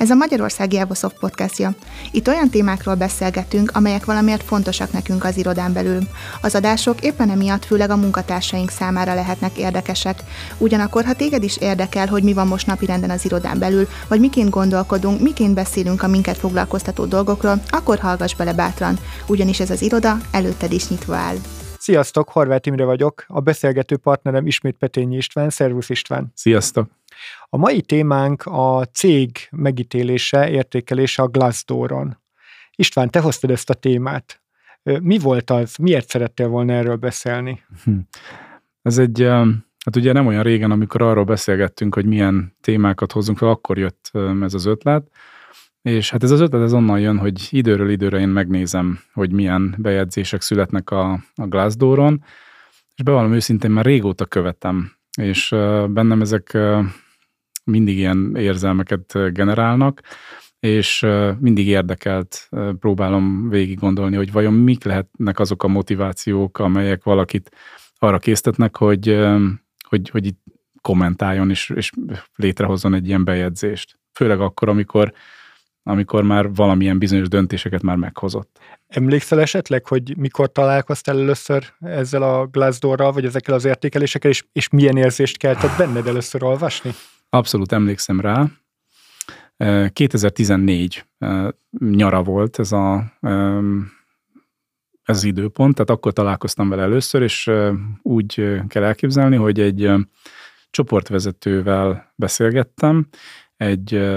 Ez a Magyarországi Evosoft podcastja. Itt olyan témákról beszélgetünk, amelyek valamiért fontosak nekünk az irodán belül. Az adások éppen emiatt főleg a munkatársaink számára lehetnek érdekesek. Ugyanakkor, ha téged is érdekel, hogy mi van most napirenden az irodán belül, vagy miként gondolkodunk, miként beszélünk a minket foglalkoztató dolgokról, akkor hallgass bele bátran, ugyanis ez az iroda előtted is nyitva áll. Sziasztok, Horváth Imre vagyok, a beszélgető partnerem ismét Petényi István. Szervusz István! Sziasztok! A mai témánk a cég megítélése, értékelése a Glassdooron. István, te hoztad ezt a témát. Mi volt az? Miért szerettél volna erről beszélni? Hm. Ez egy, hát ugye nem olyan régen, amikor arról beszélgettünk, hogy milyen témákat hozunk fel, akkor jött ez az ötlet. És hát ez az ötlet ez onnan jön, hogy időről időre én megnézem, hogy milyen bejegyzések születnek a, a Glassdooron, és bevallom őszintén már régóta követem, és bennem ezek mindig ilyen érzelmeket generálnak, és mindig érdekelt, próbálom végig gondolni, hogy vajon mik lehetnek azok a motivációk, amelyek valakit arra késztetnek, hogy, hogy, hogy itt kommentáljon és, és létrehozzon egy ilyen bejegyzést. Főleg akkor, amikor amikor már valamilyen bizonyos döntéseket már meghozott. Emlékszel esetleg, hogy mikor találkoztál először ezzel a Glassdoorral, vagy ezekkel az értékelésekkel, és, és milyen érzést keltett benned először olvasni? Abszolút emlékszem rá. 2014 nyara volt ez a ez az időpont, tehát akkor találkoztam vele először, és úgy kell elképzelni, hogy egy csoportvezetővel beszélgettem, egy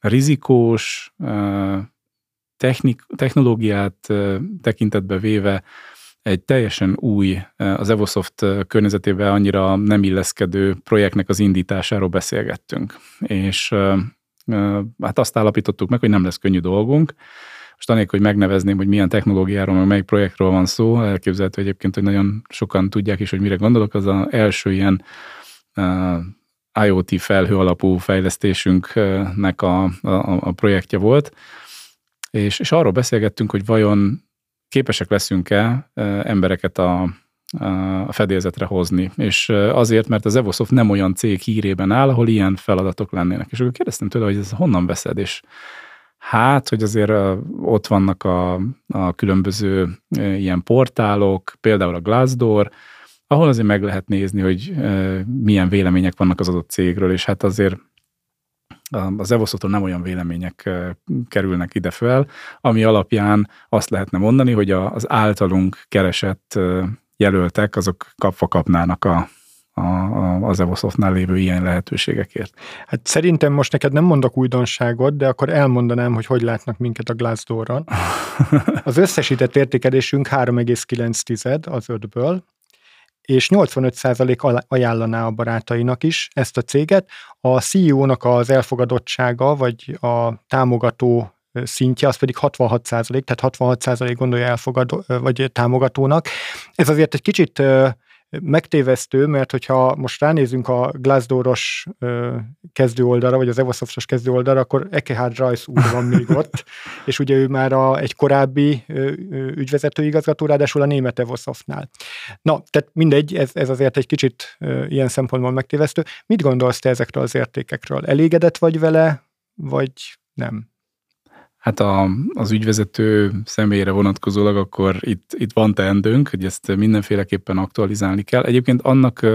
rizikós, technik, technológiát tekintetbe véve egy teljesen új, az Evosoft környezetével annyira nem illeszkedő projektnek az indításáról beszélgettünk. És hát azt állapítottuk meg, hogy nem lesz könnyű dolgunk. Most anélkül, hogy megnevezném, hogy milyen technológiáról, meg melyik projektről van szó, elképzelhető egyébként, hogy nagyon sokan tudják is, hogy mire gondolok, az az első ilyen IoT felhő alapú fejlesztésünknek a, a, a projektje volt, és, és arról beszélgettünk, hogy vajon képesek leszünk-e embereket a, a fedélzetre hozni. És azért, mert az Evosoft nem olyan cég hírében áll, ahol ilyen feladatok lennének. És akkor kérdeztem tőle, hogy ez honnan veszed, és hát, hogy azért ott vannak a, a különböző ilyen portálok, például a Glassdoor, ahol azért meg lehet nézni, hogy milyen vélemények vannak az adott cégről, és hát azért az Evoszotól nem olyan vélemények kerülnek ide fel, ami alapján azt lehetne mondani, hogy az általunk keresett jelöltek, azok kapva kapnának a, a, az Evosoftnál lévő ilyen lehetőségekért. Hát szerintem most neked nem mondok újdonságot, de akkor elmondanám, hogy hogy látnak minket a Glassdoor-on. Az összesített értékelésünk 3,9 az 5-ből, és 85% ajánlaná a barátainak is ezt a céget. A CEO-nak az elfogadottsága, vagy a támogató szintje, az pedig 66 százalék, tehát 66 százalék gondolja elfogadó, vagy támogatónak. Ez azért egy kicsit megtévesztő, mert hogyha most ránézünk a Glassdooros kezdő oldalra, vagy az Evosoftos kezdő oldalra, akkor Ekehard Rajsz úr van még ott, és ugye ő már a, egy korábbi ügyvezető igazgató, ráadásul a német Evosoftnál. Na, tehát mindegy, ez, ez azért egy kicsit ilyen szempontból megtévesztő. Mit gondolsz te ezekről az értékekről? Elégedett vagy vele, vagy nem? Hát a, az ügyvezető személyre vonatkozólag akkor itt, itt van teendőnk, hogy ezt mindenféleképpen aktualizálni kell. Egyébként annak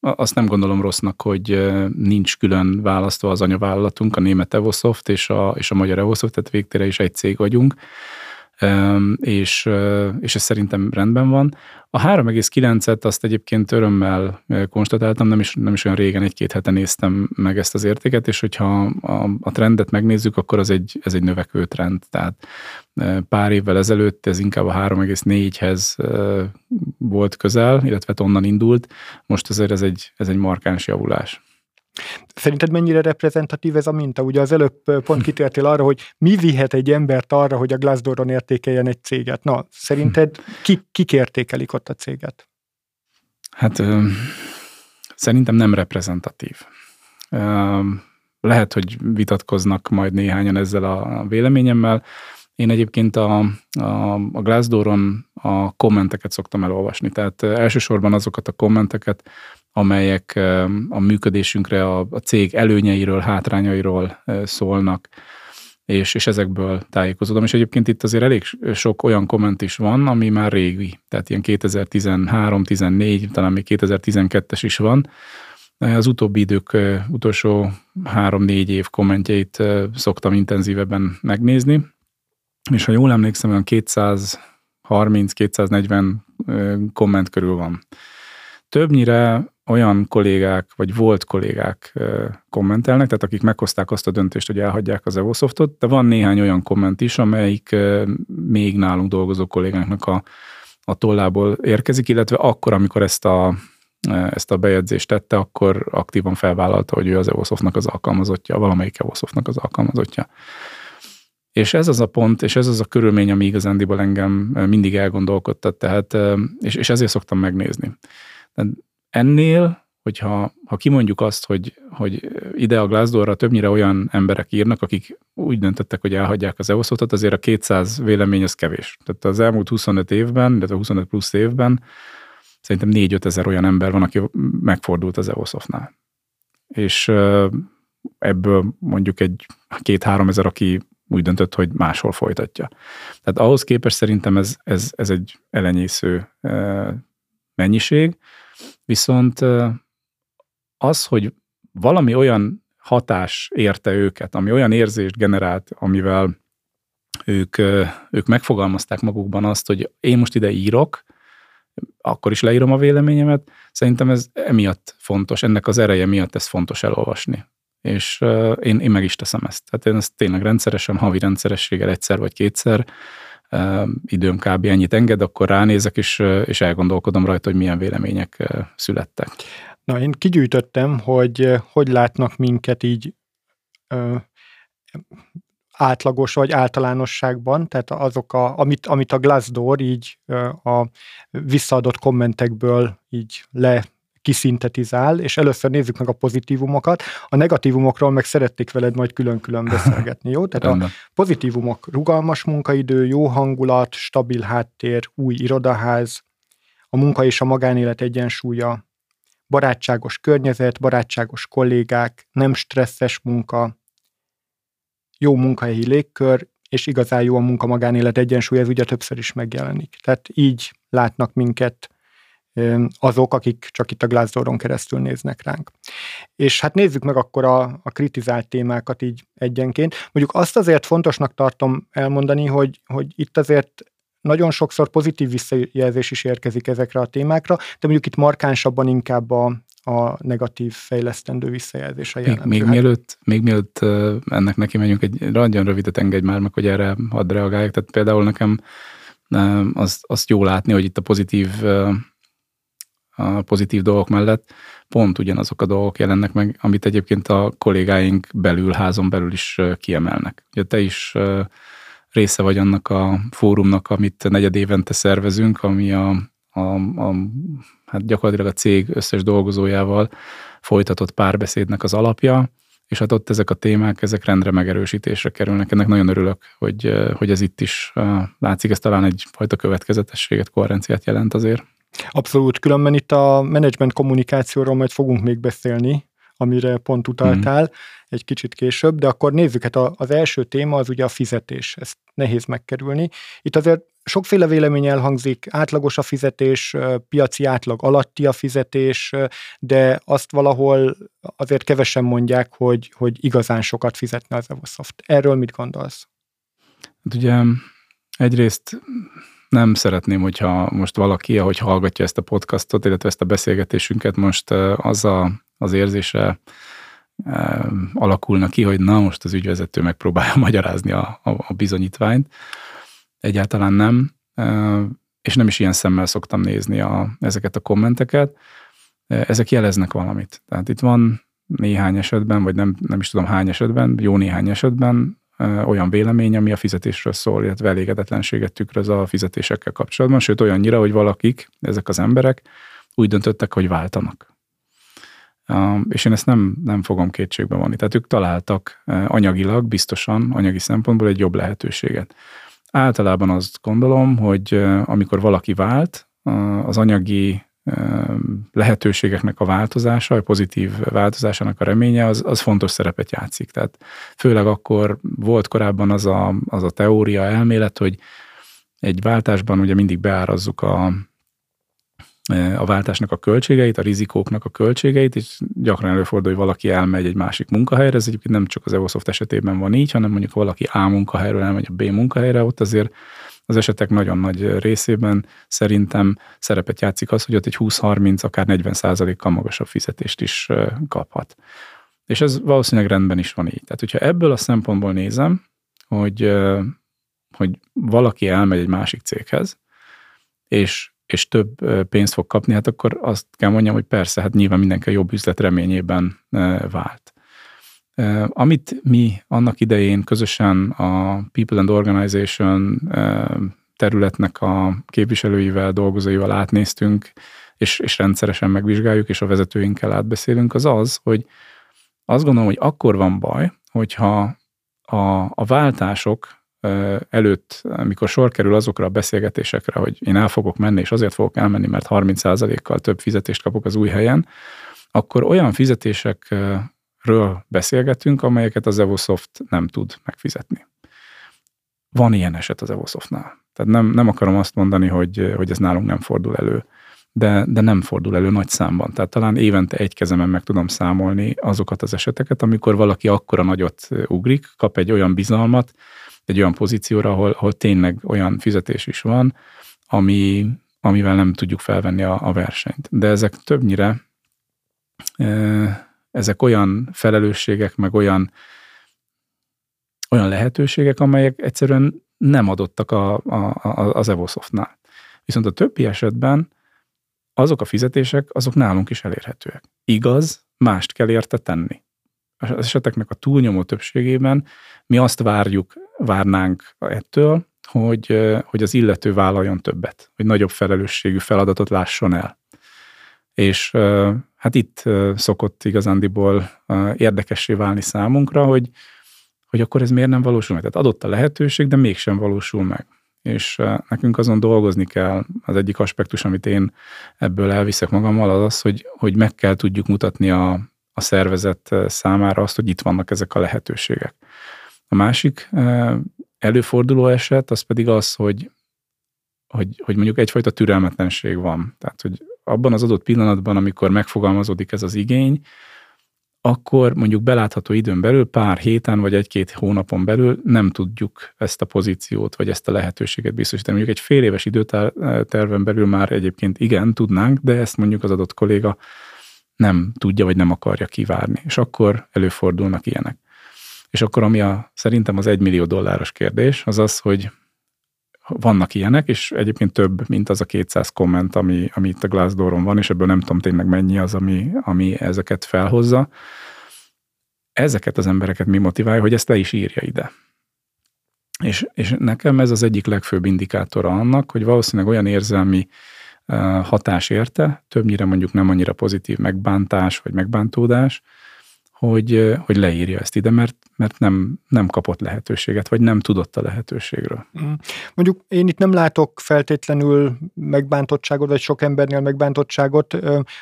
azt nem gondolom rossznak, hogy nincs külön választva az anyavállalatunk, a német Evosoft és a, és a magyar Evosoft, tehát végtére is egy cég vagyunk és, és ez szerintem rendben van. A 3,9-et azt egyébként örömmel konstatáltam, nem is, nem is olyan régen, egy-két hete néztem meg ezt az értéket, és hogyha a, a trendet megnézzük, akkor az egy, ez egy növekvő trend. Tehát pár évvel ezelőtt ez inkább a 3,4-hez volt közel, illetve onnan indult, most azért ez egy, ez egy markáns javulás. Szerinted mennyire reprezentatív ez a minta? Ugye az előbb pont kitértél arra, hogy mi vihet egy embert arra, hogy a Glassdooron értékeljen egy céget. Na, szerinted ki, kik értékelik ott a céget? Hát ö, szerintem nem reprezentatív. Ö, lehet, hogy vitatkoznak majd néhányan ezzel a véleményemmel. Én egyébként a, a, a Glassdooron a kommenteket szoktam elolvasni, tehát elsősorban azokat a kommenteket, amelyek a működésünkre, a, cég előnyeiről, hátrányairól szólnak. és, és ezekből tájékozódom. És egyébként itt azért elég sok olyan komment is van, ami már régi, tehát ilyen 2013, 14, talán még 2012-es is van. Az utóbbi idők utolsó három-négy év kommentjeit szoktam intenzívebben megnézni, és ha jól emlékszem, olyan 230-240 komment körül van. Többnyire olyan kollégák, vagy volt kollégák kommentelnek, tehát akik meghozták azt a döntést, hogy elhagyják az Evosoftot, de van néhány olyan komment is, amelyik még nálunk dolgozó kollégánknak a, a tollából érkezik, illetve akkor, amikor ezt a, ezt a bejegyzést tette, akkor aktívan felvállalta, hogy ő az Evosoftnak az alkalmazottja, valamelyik Evosoftnak az alkalmazottja. És ez az a pont, és ez az a körülmény, ami igazándiból engem mindig elgondolkodtat, tehát, és, és ezért szoktam megnézni. Ennél, hogyha ha kimondjuk azt, hogy, hogy ide a Glassdoorra többnyire olyan emberek írnak, akik úgy döntöttek, hogy elhagyják az EOS-ot, azért a 200 vélemény az kevés. Tehát az elmúlt 25 évben, illetve 25 plusz évben szerintem 4-5 ezer olyan ember van, aki megfordult az EOS-nál. És ebből mondjuk egy két-három ezer, aki úgy döntött, hogy máshol folytatja. Tehát ahhoz képest szerintem ez, ez, ez egy elenyésző mennyiség, Viszont az, hogy valami olyan hatás érte őket, ami olyan érzést generált, amivel ők, ők megfogalmazták magukban azt, hogy én most ide írok, akkor is leírom a véleményemet. Szerintem ez emiatt fontos, ennek az ereje miatt ez fontos elolvasni. És én, én meg is teszem ezt. Tehát én ezt tényleg rendszeresen, havi rendszerességgel egyszer vagy kétszer időm kb. ennyit enged, akkor ránézek, és, és elgondolkodom rajta, hogy milyen vélemények születtek. Na, én kigyűjtöttem, hogy hogy látnak minket így ö, átlagos vagy általánosságban, tehát azok, a, amit, amit a Glassdoor így a visszaadott kommentekből így le kiszintetizál, és először nézzük meg a pozitívumokat. A negatívumokról meg szerették veled majd külön-külön beszélgetni, jó? Tehát a pozitívumok rugalmas munkaidő, jó hangulat, stabil háttér, új irodaház, a munka és a magánélet egyensúlya, barátságos környezet, barátságos kollégák, nem stresszes munka, jó munkahelyi légkör, és igazán jó a munka-magánélet egyensúly, ez ugye többször is megjelenik. Tehát így látnak minket azok, akik csak itt a Glassdooron keresztül néznek ránk. És hát nézzük meg akkor a, a kritizált témákat így egyenként. Mondjuk azt azért fontosnak tartom elmondani, hogy, hogy itt azért nagyon sokszor pozitív visszajelzés is érkezik ezekre a témákra, de mondjuk itt markánsabban inkább a, a negatív fejlesztendő visszajelzés a jellemző. Még, még, mielőtt, még mielőtt ennek neki megyünk, egy nagyon rövidet engedj már meg, hogy erre hadd reagáljak. Tehát például nekem azt, azt jó látni, hogy itt a pozitív a pozitív dolgok mellett pont ugyanazok a dolgok jelennek meg, amit egyébként a kollégáink belül, házon belül is kiemelnek. Ugye te is része vagy annak a fórumnak, amit negyed évente szervezünk, ami a, a, a hát gyakorlatilag a cég összes dolgozójával folytatott párbeszédnek az alapja, és hát ott ezek a témák, ezek rendre megerősítésre kerülnek. Ennek nagyon örülök, hogy, hogy ez itt is látszik, ez talán egyfajta következetességet, koherenciát jelent azért. Abszolút, különben itt a menedzsment kommunikációról majd fogunk még beszélni, amire pont utaltál mm. egy kicsit később, de akkor nézzük, hát az első téma az ugye a fizetés, ezt nehéz megkerülni. Itt azért sokféle vélemény elhangzik, átlagos a fizetés, piaci átlag alatti a fizetés, de azt valahol azért kevesen mondják, hogy, hogy igazán sokat fizetne az Evosoft. Erről mit gondolsz? Hát ugye egyrészt nem szeretném, hogyha most valaki, ahogy hallgatja ezt a podcastot, illetve ezt a beszélgetésünket, most az a, az érzése alakulna ki, hogy na most az ügyvezető megpróbálja magyarázni a, a, a bizonyítványt. Egyáltalán nem, és nem is ilyen szemmel szoktam nézni a, ezeket a kommenteket. Ezek jeleznek valamit. Tehát itt van néhány esetben, vagy nem, nem is tudom hány esetben, jó néhány esetben olyan vélemény, ami a fizetésről szól, illetve elégedetlenséget tükröz a fizetésekkel kapcsolatban, sőt olyannyira, hogy valakik, ezek az emberek úgy döntöttek, hogy váltanak. És én ezt nem, nem fogom kétségbe vonni. Tehát ők találtak anyagilag, biztosan, anyagi szempontból egy jobb lehetőséget. Általában azt gondolom, hogy amikor valaki vált, az anyagi lehetőségeknek a változása, a pozitív változásának a reménye, az, az fontos szerepet játszik. Tehát főleg akkor volt korábban az a, az a teória, elmélet, hogy egy váltásban ugye mindig beárazzuk a, a váltásnak a költségeit, a rizikóknak a költségeit, és gyakran előfordul, hogy valaki elmegy egy másik munkahelyre, ez egyébként nem csak az Evosoft esetében van így, hanem mondjuk valaki A munkahelyről elmegy a B munkahelyre, ott azért az esetek nagyon nagy részében szerintem szerepet játszik az, hogy ott egy 20-30, akár 40 százalékkal magasabb fizetést is kaphat. És ez valószínűleg rendben is van így. Tehát, hogyha ebből a szempontból nézem, hogy, hogy valaki elmegy egy másik céghez, és és több pénzt fog kapni, hát akkor azt kell mondjam, hogy persze, hát nyilván mindenki a jobb üzlet reményében vált. Amit mi annak idején közösen a People and Organization területnek a képviselőivel, dolgozóival átnéztünk, és, és rendszeresen megvizsgáljuk, és a vezetőinkkel átbeszélünk, az az, hogy azt gondolom, hogy akkor van baj, hogyha a, a váltások előtt, amikor sor kerül azokra a beszélgetésekre, hogy én el fogok menni, és azért fogok elmenni, mert 30%-kal több fizetést kapok az új helyen, akkor olyan fizetésekről beszélgetünk, amelyeket az Evosoft nem tud megfizetni. Van ilyen eset az Evosoftnál. Tehát nem, nem akarom azt mondani, hogy, hogy ez nálunk nem fordul elő, de, de nem fordul elő nagy számban. Tehát talán évente egy kezemen meg tudom számolni azokat az eseteket, amikor valaki akkora nagyot ugrik, kap egy olyan bizalmat, egy olyan pozícióra, ahol, ahol tényleg olyan fizetés is van, ami, amivel nem tudjuk felvenni a, a versenyt. De ezek többnyire ezek olyan felelősségek, meg olyan, olyan lehetőségek, amelyek egyszerűen nem adottak a, a, a, az Evosoftnál. Viszont a többi esetben azok a fizetések, azok nálunk is elérhetőek. Igaz, mást kell érte tenni az eseteknek a túlnyomó többségében mi azt várjuk, várnánk ettől, hogy, hogy az illető vállaljon többet, hogy nagyobb felelősségű feladatot lásson el. És hát itt szokott igazándiból érdekessé válni számunkra, hogy, hogy akkor ez miért nem valósul meg. Tehát adott a lehetőség, de mégsem valósul meg. És nekünk azon dolgozni kell. Az egyik aspektus, amit én ebből elviszek magammal, az az, hogy, hogy meg kell tudjuk mutatni a, a szervezet számára azt, hogy itt vannak ezek a lehetőségek. A másik előforduló eset az pedig az, hogy, hogy, hogy mondjuk egyfajta türelmetlenség van. Tehát, hogy abban az adott pillanatban, amikor megfogalmazódik ez az igény, akkor mondjuk belátható időn belül, pár héten vagy egy-két hónapon belül nem tudjuk ezt a pozíciót vagy ezt a lehetőséget biztosítani. Mondjuk egy fél éves időterven belül már egyébként igen, tudnánk, de ezt mondjuk az adott kolléga nem tudja, vagy nem akarja kivárni. És akkor előfordulnak ilyenek. És akkor ami a, szerintem az egy millió dolláros kérdés, az az, hogy vannak ilyenek, és egyébként több, mint az a 200 komment, ami, ami itt a Glassdooron van, és ebből nem tudom tényleg mennyi az, ami, ami ezeket felhozza. Ezeket az embereket mi motiválja, hogy ezt le is írja ide. És, és nekem ez az egyik legfőbb indikátora annak, hogy valószínűleg olyan érzelmi hatás érte, többnyire mondjuk nem annyira pozitív megbántás vagy megbántódás, hogy, hogy leírja ezt ide, mert, mert nem, nem kapott lehetőséget, vagy nem tudott a lehetőségről. Mm. Mondjuk én itt nem látok feltétlenül megbántottságot, vagy sok embernél megbántottságot.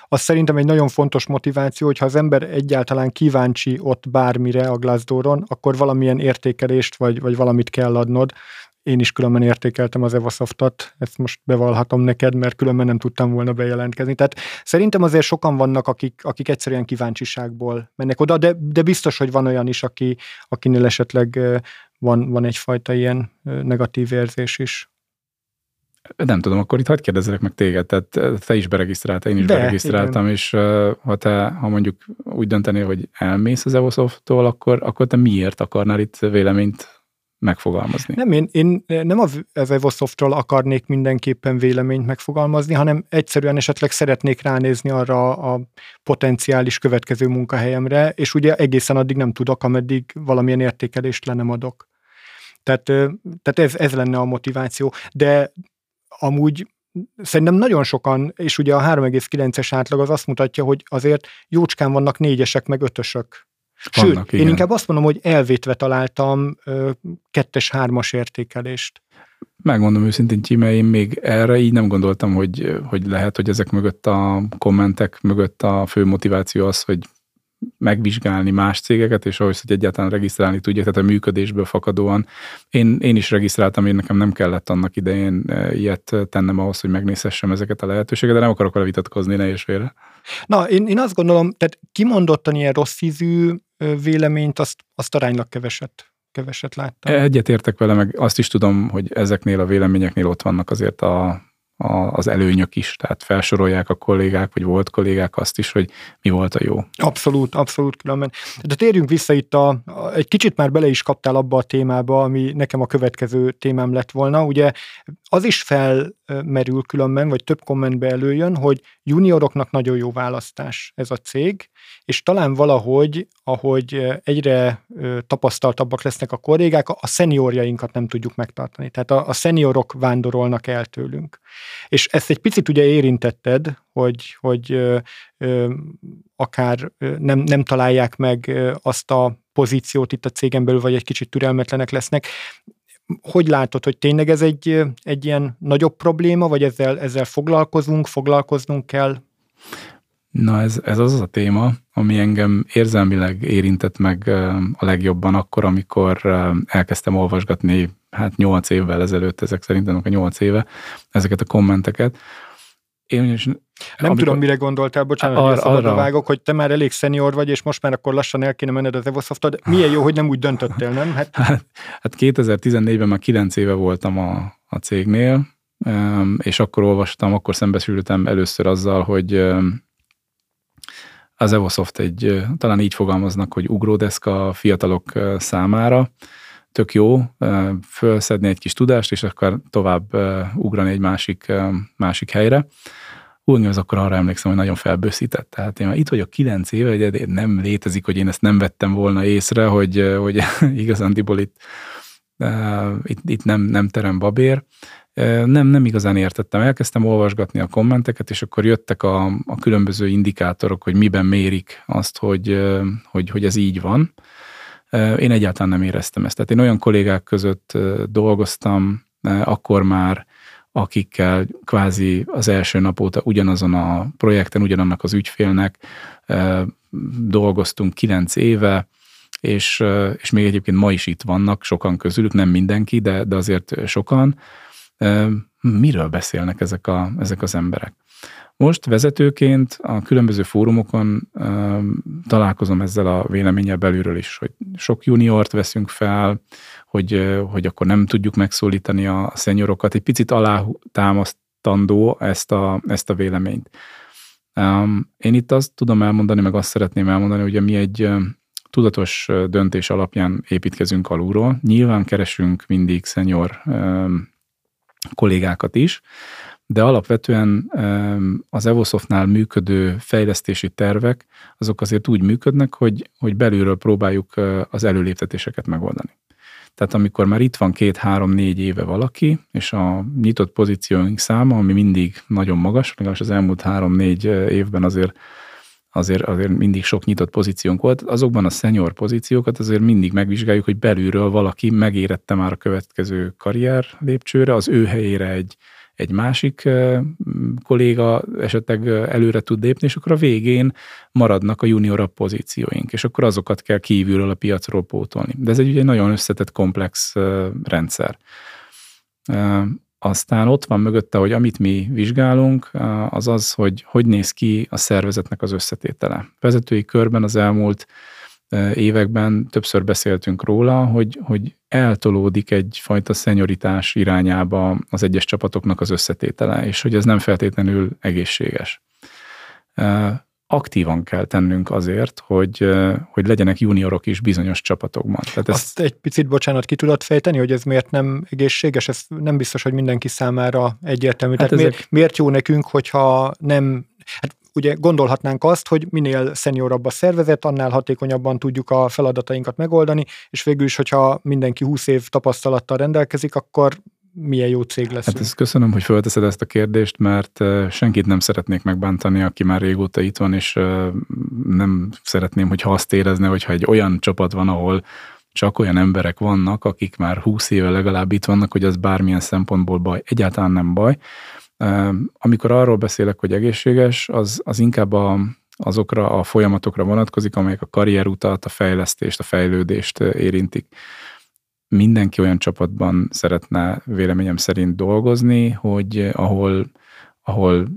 Az szerintem egy nagyon fontos motiváció, hogyha az ember egyáltalán kíváncsi ott bármire a Glassdooron, akkor valamilyen értékelést, vagy, vagy valamit kell adnod én is különben értékeltem az Evasoftot, ezt most bevallhatom neked, mert különben nem tudtam volna bejelentkezni. Tehát szerintem azért sokan vannak, akik, akik egyszerűen kíváncsiságból mennek oda, de, de biztos, hogy van olyan is, aki, akinél esetleg van, van egyfajta ilyen negatív érzés is. Nem tudom, akkor itt hagyd kérdezzelek meg téged, tehát te is beregisztráltál, én is De, beregisztráltam, igen. és ha te, ha mondjuk úgy döntenél, hogy elmész az Evosoft-tól, akkor, akkor te miért akarnál itt véleményt megfogalmazni. Nem, én, én nem az Evosoftról akarnék mindenképpen véleményt megfogalmazni, hanem egyszerűen esetleg szeretnék ránézni arra a potenciális következő munkahelyemre, és ugye egészen addig nem tudok, ameddig valamilyen értékelést le nem adok. Tehát, tehát ez, ez lenne a motiváció. De amúgy szerintem nagyon sokan, és ugye a 3,9-es átlag az azt mutatja, hogy azért jócskán vannak négyesek, meg ötösök Sőt, Vannak, én inkább azt mondom, hogy elvétve találtam kettes-hármas értékelést. Megmondom őszintén, Csíme, én még erre így nem gondoltam, hogy, hogy lehet, hogy ezek mögött a kommentek mögött a fő motiváció az, hogy megvizsgálni más cégeket, és ahhoz, hogy egyáltalán regisztrálni tudják, tehát a működésből fakadóan. Én, én is regisztráltam, én nekem nem kellett annak idején e, ilyet tennem ahhoz, hogy megnézhessem ezeket a lehetőségeket, de nem akarok vele vitatkozni, ne és félre. Na, én, én azt gondolom, tehát kimondottan ilyen rossz ízű véleményt, azt, azt aránylag keveset keveset láttam. Egyet értek vele, meg azt is tudom, hogy ezeknél a véleményeknél ott vannak azért a, az előnyök is, tehát felsorolják a kollégák, vagy volt kollégák azt is, hogy mi volt a jó. Abszolút, abszolút különben. De térjünk vissza itt, a, egy kicsit már bele is kaptál abba a témába, ami nekem a következő témám lett volna. Ugye az is felmerül különben, vagy több kommentbe előjön, hogy junioroknak nagyon jó választás ez a cég, és talán valahogy, ahogy egyre tapasztaltabbak lesznek a kollégák, a szeniorjainkat nem tudjuk megtartani. Tehát a, a szeniorok vándorolnak el tőlünk. És ezt egy picit ugye érintetted, hogy, hogy ö, ö, akár nem, nem találják meg azt a pozíciót itt a cégen belül, vagy egy kicsit türelmetlenek lesznek. Hogy látod, hogy tényleg ez egy, egy ilyen nagyobb probléma, vagy ezzel, ezzel foglalkozunk, foglalkoznunk kell? Na ez, ez az a téma, ami engem érzelmileg érintett meg a legjobban akkor, amikor elkezdtem olvasgatni, hát nyolc évvel ezelőtt, ezek szerintem a nyolc éve, ezeket a kommenteket. Én is, nem amikor, tudom, mire gondoltál, bocsánat, ar, hogy arra, vágok, hogy te már elég szenior vagy, és most már akkor lassan el kéne menned az Evosoft-od. Milyen jó, hogy nem úgy döntöttél, nem? Hát, hát, hát 2014-ben már 9 éve voltam a, a cégnél, és akkor olvastam, akkor szembesültem először azzal, hogy az Evosoft egy, talán így fogalmaznak, hogy ugródeszka a fiatalok számára, tök jó fölszedni egy kis tudást, és akkor tovább ugrani egy másik, másik helyre. Úgy az akkor arra emlékszem, hogy nagyon felbőszített. Tehát én már itt vagyok kilenc éve, hogy nem létezik, hogy én ezt nem vettem volna észre, hogy, hogy igazándiból itt, itt, itt nem, nem terem babér nem, nem igazán értettem. Elkezdtem olvasgatni a kommenteket, és akkor jöttek a, a különböző indikátorok, hogy miben mérik azt, hogy, hogy, hogy ez így van. Én egyáltalán nem éreztem ezt. Tehát én olyan kollégák között dolgoztam, akkor már, akikkel kvázi az első nap óta ugyanazon a projekten, ugyanannak az ügyfélnek dolgoztunk kilenc éve, és, és még egyébként ma is itt vannak, sokan közülük, nem mindenki, de, de azért sokan, miről beszélnek ezek, a, ezek az emberek. Most vezetőként a különböző fórumokon találkozom ezzel a véleménnyel belülről is, hogy sok juniort veszünk fel, hogy, hogy akkor nem tudjuk megszólítani a szenyorokat. Egy picit alátámasztandó ezt a, ezt a véleményt. én itt azt tudom elmondani, meg azt szeretném elmondani, hogy mi egy tudatos döntés alapján építkezünk alulról. Nyilván keresünk mindig szenyor kollégákat is, de alapvetően az Evosoftnál működő fejlesztési tervek, azok azért úgy működnek, hogy, hogy belülről próbáljuk az előléptetéseket megoldani. Tehát amikor már itt van két-három-négy éve valaki, és a nyitott pozícióink száma, ami mindig nagyon magas, legalábbis az elmúlt három-négy évben azért azért, azért mindig sok nyitott pozíciónk volt, azokban a senior pozíciókat azért mindig megvizsgáljuk, hogy belülről valaki megérette már a következő karrier lépcsőre, az ő helyére egy, egy másik kolléga esetleg előre tud lépni, és akkor a végén maradnak a juniorabb pozícióink, és akkor azokat kell kívülről a piacról pótolni. De ez egy ugye nagyon összetett, komplex rendszer. Aztán ott van mögötte, hogy amit mi vizsgálunk, az az, hogy hogy néz ki a szervezetnek az összetétele. Vezetői körben az elmúlt években többször beszéltünk róla, hogy, hogy eltolódik egyfajta szenyoritás irányába az egyes csapatoknak az összetétele, és hogy ez nem feltétlenül egészséges aktívan kell tennünk azért, hogy, hogy legyenek juniorok is bizonyos csapatokban. Tehát ezt... Azt egy picit, bocsánat, ki tudod fejteni, hogy ez miért nem egészséges? Ez nem biztos, hogy mindenki számára egyértelmű. Hát Tehát ezek... miért, miért jó nekünk, hogyha nem... Hát ugye gondolhatnánk azt, hogy minél szeniorabb a szervezet, annál hatékonyabban tudjuk a feladatainkat megoldani, és végül is, hogyha mindenki 20 év tapasztalattal rendelkezik, akkor milyen jó cég lesz. Hát ezt köszönöm, hogy fölteszed ezt a kérdést, mert senkit nem szeretnék megbántani, aki már régóta itt van, és nem szeretném, hogyha azt érezne, hogyha egy olyan csapat van, ahol csak olyan emberek vannak, akik már 20 éve legalább itt vannak, hogy az bármilyen szempontból baj. Egyáltalán nem baj. Amikor arról beszélek, hogy egészséges, az, az inkább a, azokra a folyamatokra vonatkozik, amelyek a karrierutat, a fejlesztést, a fejlődést érintik. Mindenki olyan csapatban szeretne véleményem szerint dolgozni, hogy ahol, ahol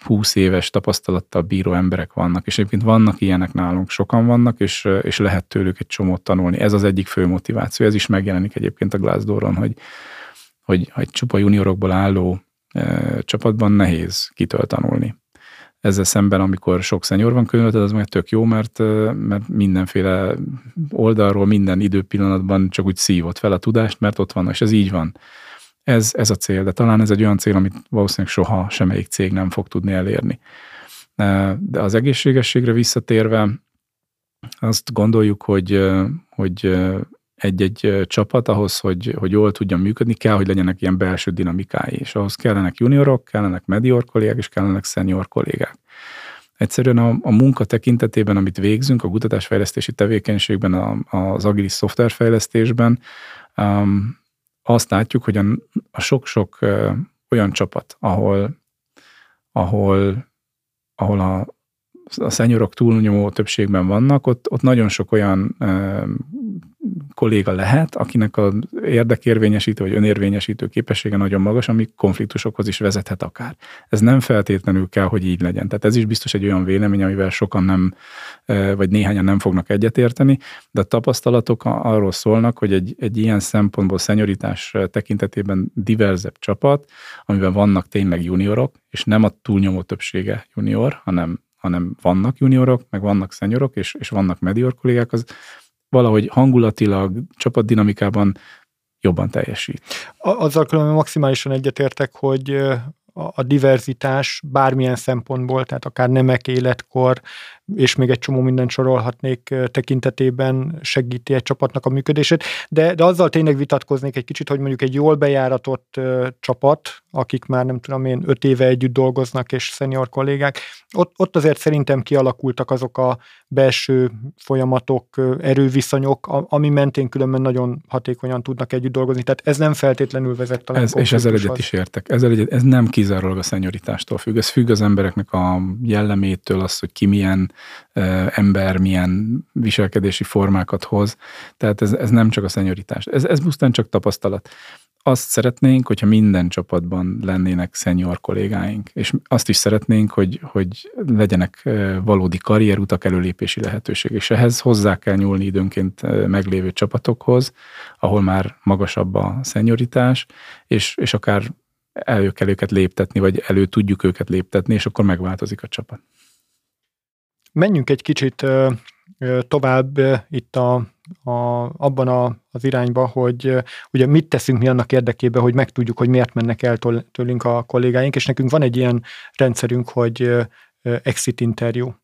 20 éves tapasztalattal bíró emberek vannak, és egyébként vannak ilyenek nálunk, sokan vannak, és, és lehet tőlük egy csomót tanulni. Ez az egyik fő motiváció, ez is megjelenik egyébként a Glassdooron, hogy, hogy, hogy csupa juniorokból álló e, csapatban nehéz kitől tanulni. Ezzel szemben, amikor sok szenyor van körülötted, az meg tök jó, mert, mert mindenféle oldalról, minden időpillanatban csak úgy szívott fel a tudást, mert ott van, és ez így van. Ez, ez a cél, de talán ez egy olyan cél, amit valószínűleg soha semmelyik cég nem fog tudni elérni. De az egészségességre visszatérve, azt gondoljuk, hogy, hogy egy-egy csapat ahhoz, hogy, hogy jól tudjon működni, kell, hogy legyenek ilyen belső dinamikái, és ahhoz kellenek juniorok, kellenek medior kollégák, és kellenek senior kollégák. Egyszerűen a, a munka tekintetében, amit végzünk, a kutatásfejlesztési tevékenységben, a, az agilis szoftverfejlesztésben, um, azt látjuk, hogy a, a sok-sok uh, olyan csapat, ahol, ahol, ahol a, a szenyorok túlnyomó többségben vannak, ott, ott nagyon sok olyan uh, kolléga lehet, akinek az érdekérvényesítő vagy önérvényesítő képessége nagyon magas, ami konfliktusokhoz is vezethet akár. Ez nem feltétlenül kell, hogy így legyen. Tehát ez is biztos egy olyan vélemény, amivel sokan nem, vagy néhányan nem fognak egyetérteni, de a tapasztalatok arról szólnak, hogy egy, egy ilyen szempontból szenyoritás tekintetében diverzebb csapat, amiben vannak tényleg juniorok, és nem a túlnyomó többsége junior, hanem hanem vannak juniorok, meg vannak szenyorok, és, és vannak medior kollégák, az valahogy hangulatilag, csapatdinamikában jobban teljesít. Azzal különben maximálisan egyetértek, hogy a diverzitás bármilyen szempontból, tehát akár nemek, életkor, és még egy csomó mindent sorolhatnék tekintetében segíti egy csapatnak a működését, de, de azzal tényleg vitatkoznék egy kicsit, hogy mondjuk egy jól bejáratott csapat, akik már nem tudom én öt éve együtt dolgoznak, és szenior kollégák, ott, ott azért szerintem kialakultak azok a belső folyamatok, erőviszonyok, ami mentén különben nagyon hatékonyan tudnak együtt dolgozni. Tehát ez nem feltétlenül vezet talán ez, És ezzel egyet is értek. Ezzel egyet, ez nem kizárólag a szenyoritástól függ. Ez függ az embereknek a jellemétől, az, hogy ki milyen ember milyen viselkedési formákat hoz. Tehát ez, ez nem csak a szenyoritás. Ez, ez pusztán csak tapasztalat. Azt szeretnénk, hogyha minden csapatban lennének szenior kollégáink, és azt is szeretnénk, hogy, hogy legyenek valódi karrierutak, előlépési lehetőség, és ehhez hozzá kell nyúlni időnként meglévő csapatokhoz, ahol már magasabb a szenyoritás, és, és akár elő kell őket léptetni, vagy elő tudjuk őket léptetni, és akkor megváltozik a csapat. Menjünk egy kicsit tovább itt a, a, abban a, az irányba, hogy ugye mit teszünk mi annak érdekében, hogy megtudjuk, hogy miért mennek el tőlünk a kollégáink, és nekünk van egy ilyen rendszerünk, hogy exit interjú.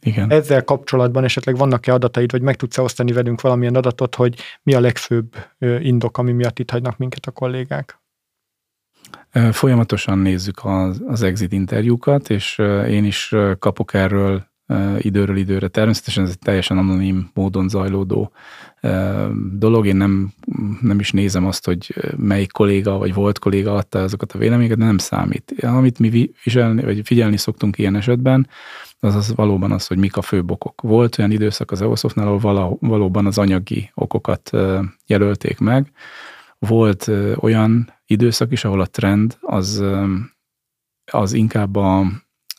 Igen. Ezzel kapcsolatban esetleg vannak-e adataid, vagy meg tudsz osztani velünk valamilyen adatot, hogy mi a legfőbb indok, ami miatt itt hagynak minket a kollégák? Folyamatosan nézzük az, az exit interjúkat, és én is kapok erről időről időre. Természetesen ez egy teljesen anonim módon zajlódó dolog. Én nem, nem is nézem azt, hogy melyik kolléga vagy volt kolléga adta azokat a véleményeket, de nem számít. Amit mi viselni, vagy figyelni szoktunk ilyen esetben, az az valóban az, hogy mik a okok. Volt olyan időszak az EOSZOFnál, ahol való, valóban az anyagi okokat jelölték meg. Volt olyan időszak is, ahol a trend az, az inkább a,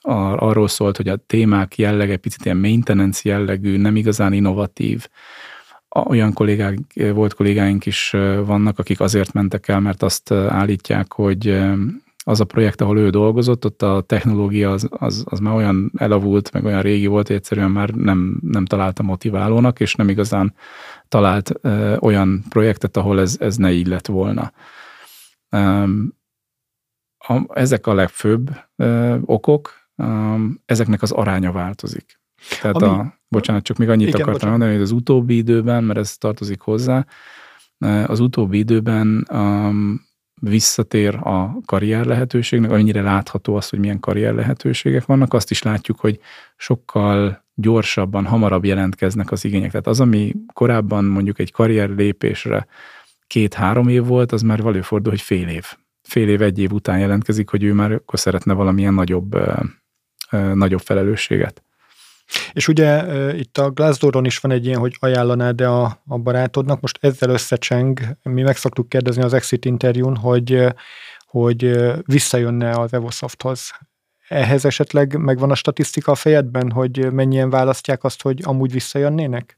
arról szólt, hogy a témák jellege picit ilyen maintenance jellegű, nem igazán innovatív. Olyan kollégák, volt kollégáink is vannak, akik azért mentek el, mert azt állítják, hogy az a projekt, ahol ő dolgozott, ott a technológia az, az, az már olyan elavult, meg olyan régi volt, hogy egyszerűen már nem, nem találta motiválónak, és nem igazán talált ö, olyan projektet, ahol ez, ez ne így lett volna. Um, a, ezek a legfőbb ö, okok, ezeknek az aránya változik. Tehát Ami, a, bocsánat, csak még annyit igen, akartam bocsánat. mondani, hogy az utóbbi időben, mert ez tartozik hozzá, uh, az utóbbi időben um, visszatér a karrier lehetőségnek, amennyire látható az, hogy milyen karrier lehetőségek vannak, azt is látjuk, hogy sokkal gyorsabban, hamarabb jelentkeznek az igények. Tehát az, ami korábban mondjuk egy karrier lépésre két-három év volt, az már előfordul, hogy fél év. Fél év, egy év után jelentkezik, hogy ő már akkor szeretne valamilyen nagyobb, nagyobb felelősséget. És ugye itt a Glassdooron is van egy ilyen, hogy ajánlanád de a, a barátodnak, most ezzel összecseng, mi meg szoktuk kérdezni az exit interjún, hogy, hogy visszajönne az Evosofthoz. Ehhez esetleg megvan a statisztika a fejedben, hogy mennyien választják azt, hogy amúgy visszajönnének?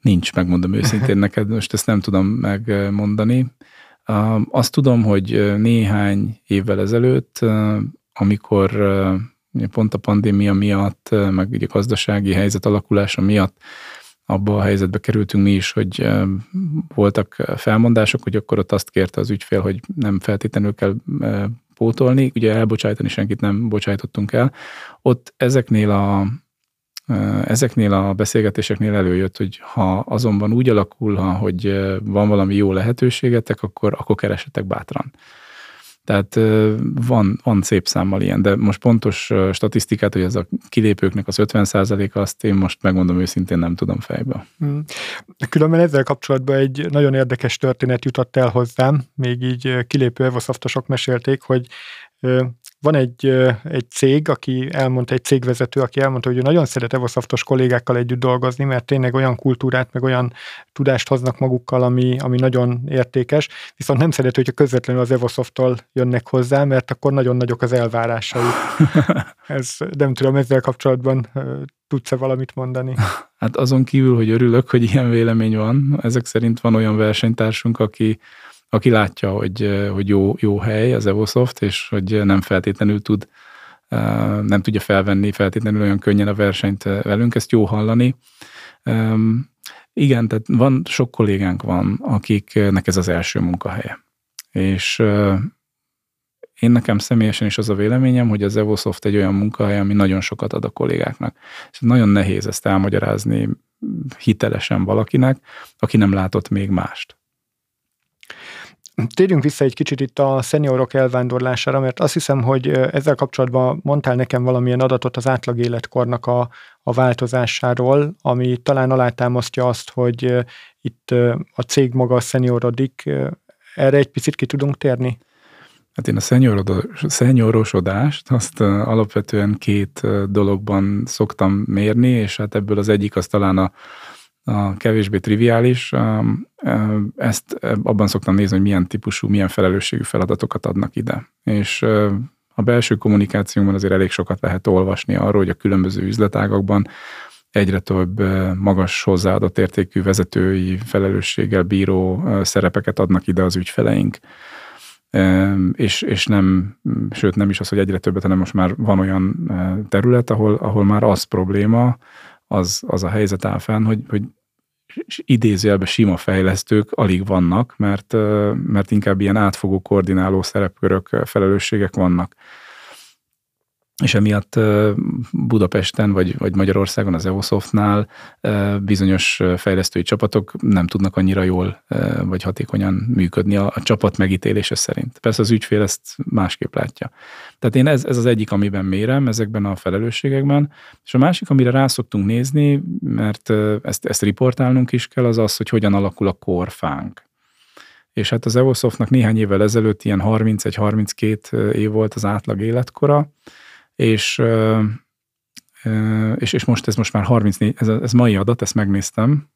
Nincs, megmondom őszintén neked, most ezt nem tudom megmondani. Azt tudom, hogy néhány évvel ezelőtt, amikor pont a pandémia miatt, meg ugye gazdasági helyzet alakulása miatt abba a helyzetbe kerültünk mi is, hogy voltak felmondások, hogy akkor ott azt kérte az ügyfél, hogy nem feltétlenül kell pótolni, ugye elbocsájtani senkit nem bocsájtottunk el. Ott ezeknél a, ezeknél a beszélgetéseknél előjött, hogy ha azonban úgy alakul, hogy van valami jó lehetőségetek, akkor, akkor keresetek bátran. Tehát van, van szép számmal ilyen, de most pontos statisztikát, hogy ez a kilépőknek az 50%-a, azt én most megmondom őszintén nem tudom fejbe. Hmm. Különben ezzel kapcsolatban egy nagyon érdekes történet jutott el hozzám, még így kilépő evoszoftosok mesélték, hogy van egy, egy cég, aki elmondta, egy cégvezető, aki elmondta, hogy ő nagyon szeret Evosoftos kollégákkal együtt dolgozni, mert tényleg olyan kultúrát, meg olyan tudást hoznak magukkal, ami, ami nagyon értékes, viszont nem szeret, hogyha közvetlenül az Evosoftól jönnek hozzá, mert akkor nagyon nagyok az elvárásai. Ez, nem tudom, ezzel kapcsolatban tudsz-e valamit mondani? Hát azon kívül, hogy örülök, hogy ilyen vélemény van, ezek szerint van olyan versenytársunk, aki aki látja, hogy, hogy jó, jó hely az Evosoft, és hogy nem feltétlenül tud, nem tudja felvenni feltétlenül olyan könnyen a versenyt velünk, ezt jó hallani. Igen, tehát van, sok kollégánk van, akiknek ez az első munkahelye. És én nekem személyesen is az a véleményem, hogy az Evosoft egy olyan munkahely, ami nagyon sokat ad a kollégáknak. És nagyon nehéz ezt elmagyarázni hitelesen valakinek, aki nem látott még mást. Térjünk vissza egy kicsit itt a szeniorok elvándorlására, mert azt hiszem, hogy ezzel kapcsolatban mondtál nekem valamilyen adatot az átlag életkornak a, a változásáról, ami talán alátámasztja azt, hogy itt a cég maga szeniorodik. Erre egy picit ki tudunk térni? Hát én a szenyorosodást azt alapvetően két dologban szoktam mérni, és hát ebből az egyik az talán a a kevésbé triviális. Ezt abban szoktam nézni, hogy milyen típusú, milyen felelősségű feladatokat adnak ide. És a belső kommunikációnkban azért elég sokat lehet olvasni arról, hogy a különböző üzletágakban egyre több magas hozzáadott értékű vezetői felelősséggel bíró szerepeket adnak ide az ügyfeleink. És, és nem, sőt nem is az, hogy egyre többet, hanem most már van olyan terület, ahol, ahol már az probléma, az, az a helyzet áll fenn, hogy, hogy idézőjelben sima fejlesztők alig vannak, mert, mert inkább ilyen átfogó koordináló szerepkörök, felelősségek vannak és emiatt Budapesten vagy, vagy Magyarországon az Evosoftnál bizonyos fejlesztői csapatok nem tudnak annyira jól vagy hatékonyan működni a, a csapat megítélése szerint. Persze az ügyfél ezt másképp látja. Tehát én ez, ez az egyik, amiben mérem ezekben a felelősségekben, és a másik, amire rá szoktunk nézni, mert ezt, ezt riportálnunk is kell, az az, hogy hogyan alakul a korfánk és hát az Evosoftnak néhány évvel ezelőtt ilyen 31-32 év volt az átlag életkora, és, és, és most ez most már 34, ez, ez mai adat, ezt megnéztem,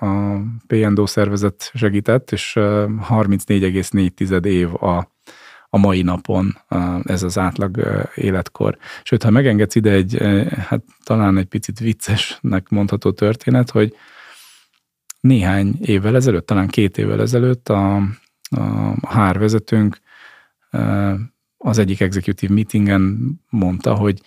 a PNDO szervezet segített, és 34,4 év a, a mai napon ez az átlag életkor. Sőt, ha megengedsz ide egy, hát talán egy picit viccesnek mondható történet, hogy néhány évvel ezelőtt, talán két évvel ezelőtt a, a HR vezetőnk az egyik executive meetingen mondta, hogy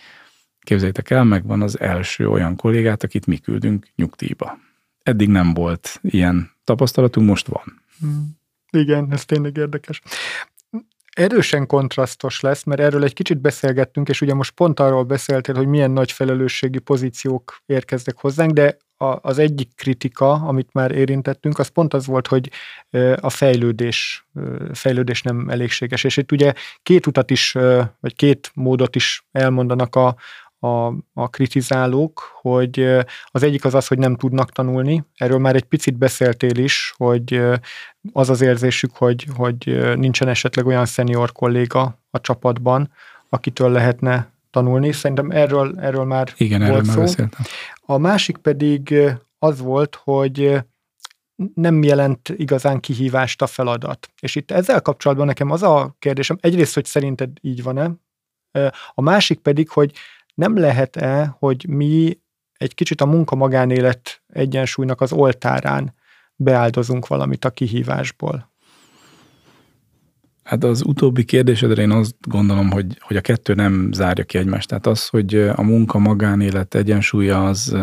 képzeljétek el, megvan az első olyan kollégát, akit mi küldünk nyugdíjba. Eddig nem volt ilyen tapasztalatunk, most van. Hmm. Igen, ez tényleg érdekes. Erősen kontrasztos lesz, mert erről egy kicsit beszélgettünk, és ugye most pont arról beszéltél, hogy milyen nagy felelősségi pozíciók érkeznek hozzánk, de az egyik kritika, amit már érintettünk, az pont az volt, hogy a fejlődés, fejlődés nem elégséges. És itt ugye két utat is, vagy két módot is elmondanak a, a, a kritizálók, hogy az egyik az az, hogy nem tudnak tanulni. Erről már egy picit beszéltél is, hogy az az érzésük, hogy, hogy nincsen esetleg olyan szenior kolléga a csapatban, akitől lehetne tanulni. Szerintem erről, erről már Igen, volt erről szó. már beszéltem. A másik pedig az volt, hogy nem jelent igazán kihívást a feladat. És itt ezzel kapcsolatban nekem az a kérdésem, egyrészt, hogy szerinted így van-e, a másik pedig, hogy nem lehet-e, hogy mi egy kicsit a munka-magánélet egyensúlynak az oltárán beáldozunk valamit a kihívásból? Hát az utóbbi kérdésedre én azt gondolom, hogy, hogy a kettő nem zárja ki egymást. Tehát az, hogy a munka-magánélet egyensúlya az,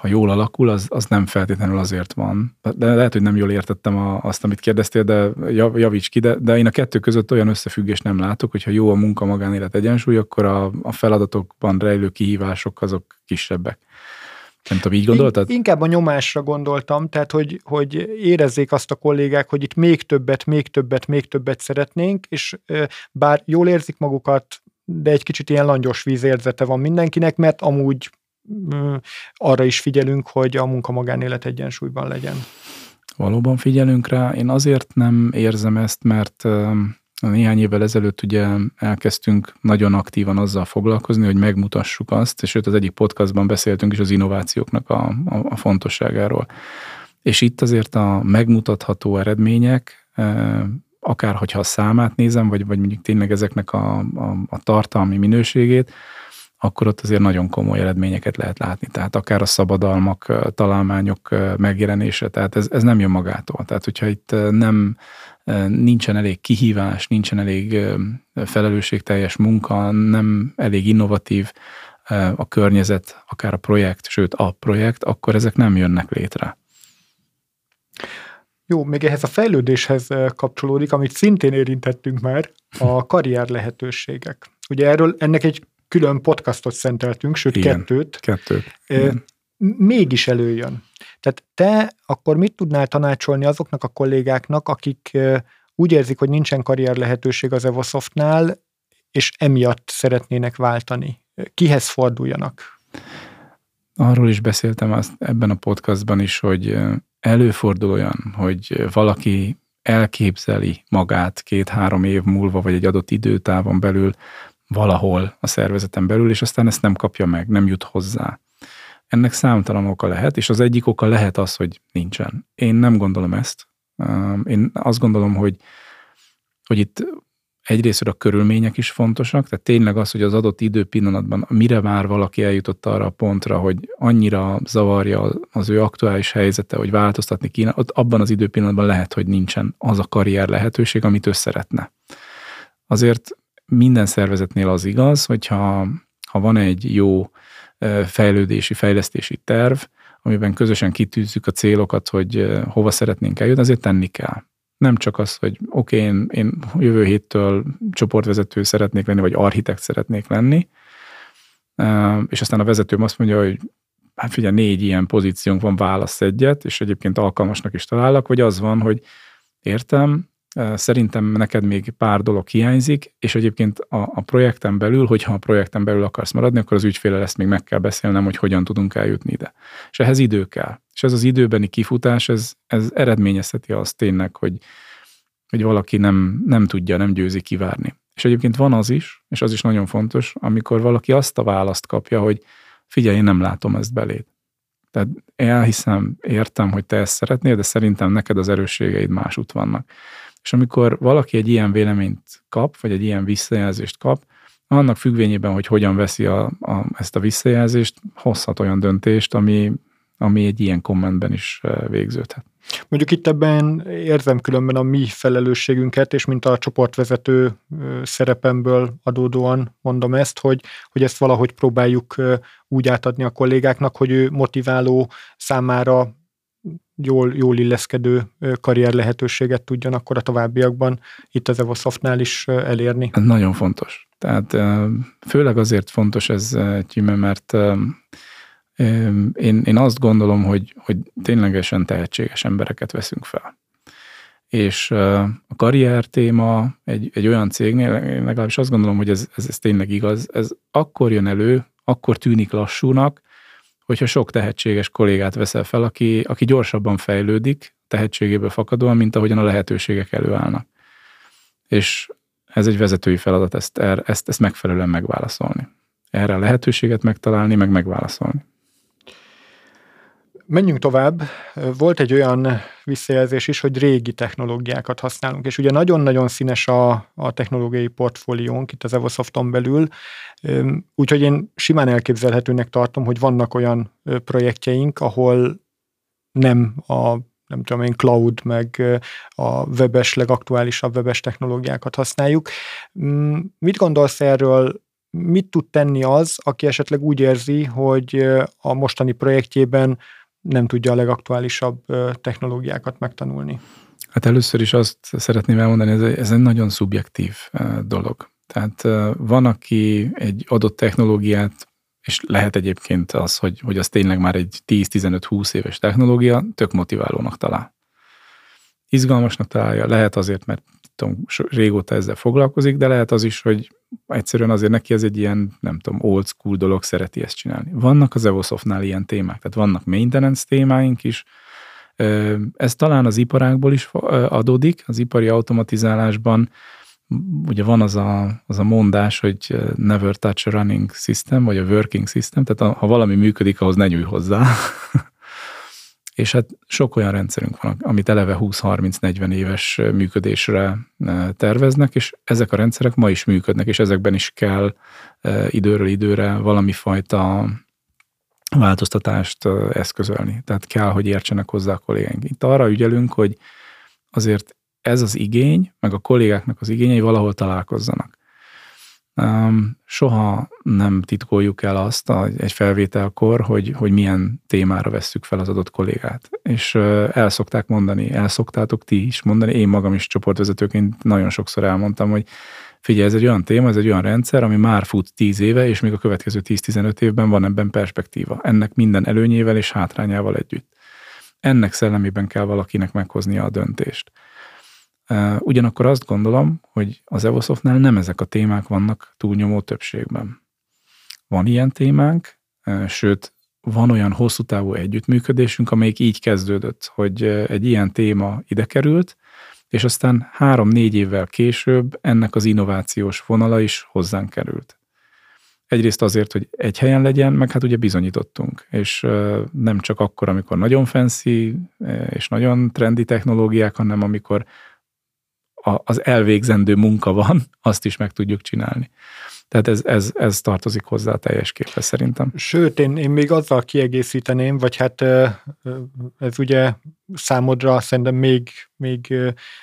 ha jól alakul, az, az nem feltétlenül azért van. De lehet, hogy nem jól értettem a, azt, amit kérdeztél, de javíts ki, de, de én a kettő között olyan összefüggést nem látok, hogyha jó a munka-magánélet egyensúly, akkor a, a feladatokban rejlő kihívások azok kisebbek. Nem tudom, így gondoltad? Inkább a nyomásra gondoltam, tehát hogy, hogy érezzék azt a kollégák, hogy itt még többet, még többet, még többet szeretnénk, és bár jól érzik magukat, de egy kicsit ilyen langyos vízérzete van mindenkinek, mert amúgy arra is figyelünk, hogy a munka-magánélet egyensúlyban legyen. Valóban figyelünk rá. Én azért nem érzem ezt, mert néhány évvel ezelőtt ugye elkezdtünk nagyon aktívan azzal foglalkozni, hogy megmutassuk azt, és őt az egyik podcastban beszéltünk is az innovációknak a, a, a fontosságáról. És itt azért a megmutatható eredmények, akár hogyha a számát nézem, vagy, vagy mondjuk tényleg ezeknek a, a, a tartalmi minőségét, akkor ott azért nagyon komoly eredményeket lehet látni. Tehát akár a szabadalmak, találmányok megjelenése, tehát ez, ez nem jön magától. Tehát hogyha itt nem nincsen elég kihívás, nincsen elég felelősségteljes munka, nem elég innovatív a környezet, akár a projekt, sőt a projekt, akkor ezek nem jönnek létre. Jó, még ehhez a fejlődéshez kapcsolódik, amit szintén érintettünk már, a karrier lehetőségek. Ugye erről ennek egy külön podcastot szenteltünk, sőt Igen, kettőt. Kettőt. Igen. Mégis előjön. Tehát te akkor mit tudnál tanácsolni azoknak a kollégáknak, akik úgy érzik, hogy nincsen karrier lehetőség az Evosoftnál, és emiatt szeretnének váltani? Kihez forduljanak? Arról is beszéltem azt ebben a podcastban is, hogy előfordul olyan, hogy valaki elképzeli magát két-három év múlva, vagy egy adott időtávon belül valahol a szervezeten belül, és aztán ezt nem kapja meg, nem jut hozzá. Ennek számtalan oka lehet, és az egyik oka lehet az, hogy nincsen. Én nem gondolom ezt. Én azt gondolom, hogy, hogy itt egyrészt a körülmények is fontosak, tehát tényleg az, hogy az adott időpillanatban mire már valaki eljutott arra a pontra, hogy annyira zavarja az ő aktuális helyzete, hogy változtatni kéne, abban az időpillanatban lehet, hogy nincsen az a karrier lehetőség, amit ő szeretne. Azért minden szervezetnél az igaz, hogyha ha van egy jó fejlődési, fejlesztési terv, amiben közösen kitűzzük a célokat, hogy hova szeretnénk eljutni, azért tenni kell. Nem csak az, hogy oké, okay, én, én jövő héttől csoportvezető szeretnék lenni, vagy architekt szeretnék lenni, és aztán a vezetőm azt mondja, hogy hát figyelj, négy ilyen pozíciónk van, válasz egyet, és egyébként alkalmasnak is találok, vagy az van, hogy értem, Szerintem neked még pár dolog hiányzik, és egyébként a, a projekten belül, hogyha a projekten belül akarsz maradni, akkor az ügyféle ezt még meg kell beszélnem, hogy hogyan tudunk eljutni ide. És ehhez idő kell. És ez az időbeni kifutás, ez, ez eredményezheti azt tényleg, hogy, hogy valaki nem, nem tudja, nem győzi kivárni. És egyébként van az is, és az is nagyon fontos, amikor valaki azt a választ kapja, hogy figyelj, én nem látom ezt beléd. Tehát elhiszem, értem, hogy te ezt szeretnél, de szerintem neked az erősségeid másút vannak. És amikor valaki egy ilyen véleményt kap, vagy egy ilyen visszajelzést kap, annak függvényében, hogy hogyan veszi a, a, ezt a visszajelzést, hozhat olyan döntést, ami, ami egy ilyen kommentben is végződhet. Mondjuk itt ebben érzem különben a mi felelősségünket, és mint a csoportvezető szerepemből adódóan mondom ezt, hogy, hogy ezt valahogy próbáljuk úgy átadni a kollégáknak, hogy ő motiváló számára jól, jól illeszkedő karrier lehetőséget tudjon akkor a továbbiakban itt az Evosoftnál is elérni. Ez nagyon fontos. Tehát főleg azért fontos ez, Tyme, mert Én, én azt gondolom, hogy, hogy ténylegesen tehetséges embereket veszünk fel. És a karrier téma egy, egy olyan cégnél, én legalábbis azt gondolom, hogy ez, ez, ez tényleg igaz, ez akkor jön elő, akkor tűnik lassúnak, hogyha sok tehetséges kollégát veszel fel, aki, aki gyorsabban fejlődik, tehetségéből fakadóan, mint ahogyan a lehetőségek előállnak. És ez egy vezetői feladat ezt, er, ezt, ezt megfelelően megválaszolni. Erre a lehetőséget megtalálni, meg megválaszolni. Menjünk tovább. Volt egy olyan visszajelzés is, hogy régi technológiákat használunk, és ugye nagyon-nagyon színes a, a technológiai portfóliónk itt az Evosofton belül, úgyhogy én simán elképzelhetőnek tartom, hogy vannak olyan projektjeink, ahol nem a nem tudom én, cloud, meg a webes, legaktuálisabb webes technológiákat használjuk. Mit gondolsz erről, mit tud tenni az, aki esetleg úgy érzi, hogy a mostani projektjében nem tudja a legaktuálisabb technológiákat megtanulni? Hát először is azt szeretném elmondani, ez, ez egy nagyon szubjektív dolog. Tehát van, aki egy adott technológiát, és lehet egyébként az, hogy, hogy az tényleg már egy 10-15-20 éves technológia, tök motiválónak talál. Izgalmasnak találja, lehet azért, mert tudom, régóta ezzel foglalkozik, de lehet az is, hogy egyszerűen azért neki ez egy ilyen, nem tudom, old school dolog, szereti ezt csinálni. Vannak az Evosoftnál ilyen témák, tehát vannak maintenance témáink is, ez talán az iparákból is adódik, az ipari automatizálásban ugye van az a, az a mondás, hogy never touch a running system, vagy a working system, tehát ha valami működik, ahhoz ne nyúj hozzá. és hát sok olyan rendszerünk van, amit eleve 20-30-40 éves működésre terveznek, és ezek a rendszerek ma is működnek, és ezekben is kell időről időre valami fajta változtatást eszközölni. Tehát kell, hogy értsenek hozzá a kollégáink. Itt arra ügyelünk, hogy azért ez az igény, meg a kollégáknak az igényei valahol találkozzanak. Soha nem titkoljuk el azt egy felvételkor, hogy, hogy milyen témára vesszük fel az adott kollégát. És el szokták mondani, el szoktátok ti is mondani, én magam is csoportvezetőként nagyon sokszor elmondtam, hogy figyelj, ez egy olyan téma, ez egy olyan rendszer, ami már fut 10 éve, és még a következő 10-15 évben van ebben perspektíva. Ennek minden előnyével és hátrányával együtt. Ennek szellemében kell valakinek meghoznia a döntést. Ugyanakkor azt gondolom, hogy az Evosoftnál nem ezek a témák vannak túlnyomó többségben. Van ilyen témánk, sőt, van olyan hosszú távú együttműködésünk, amelyik így kezdődött, hogy egy ilyen téma ide került, és aztán három-négy évvel később ennek az innovációs vonala is hozzánk került. Egyrészt azért, hogy egy helyen legyen, meg hát ugye bizonyítottunk, és nem csak akkor, amikor nagyon fancy és nagyon trendi technológiák, hanem amikor az elvégzendő munka van, azt is meg tudjuk csinálni. Tehát ez, ez, ez tartozik hozzá a teljes képre szerintem. Sőt, én, én még azzal kiegészíteném, vagy hát ez ugye számodra szerintem még, még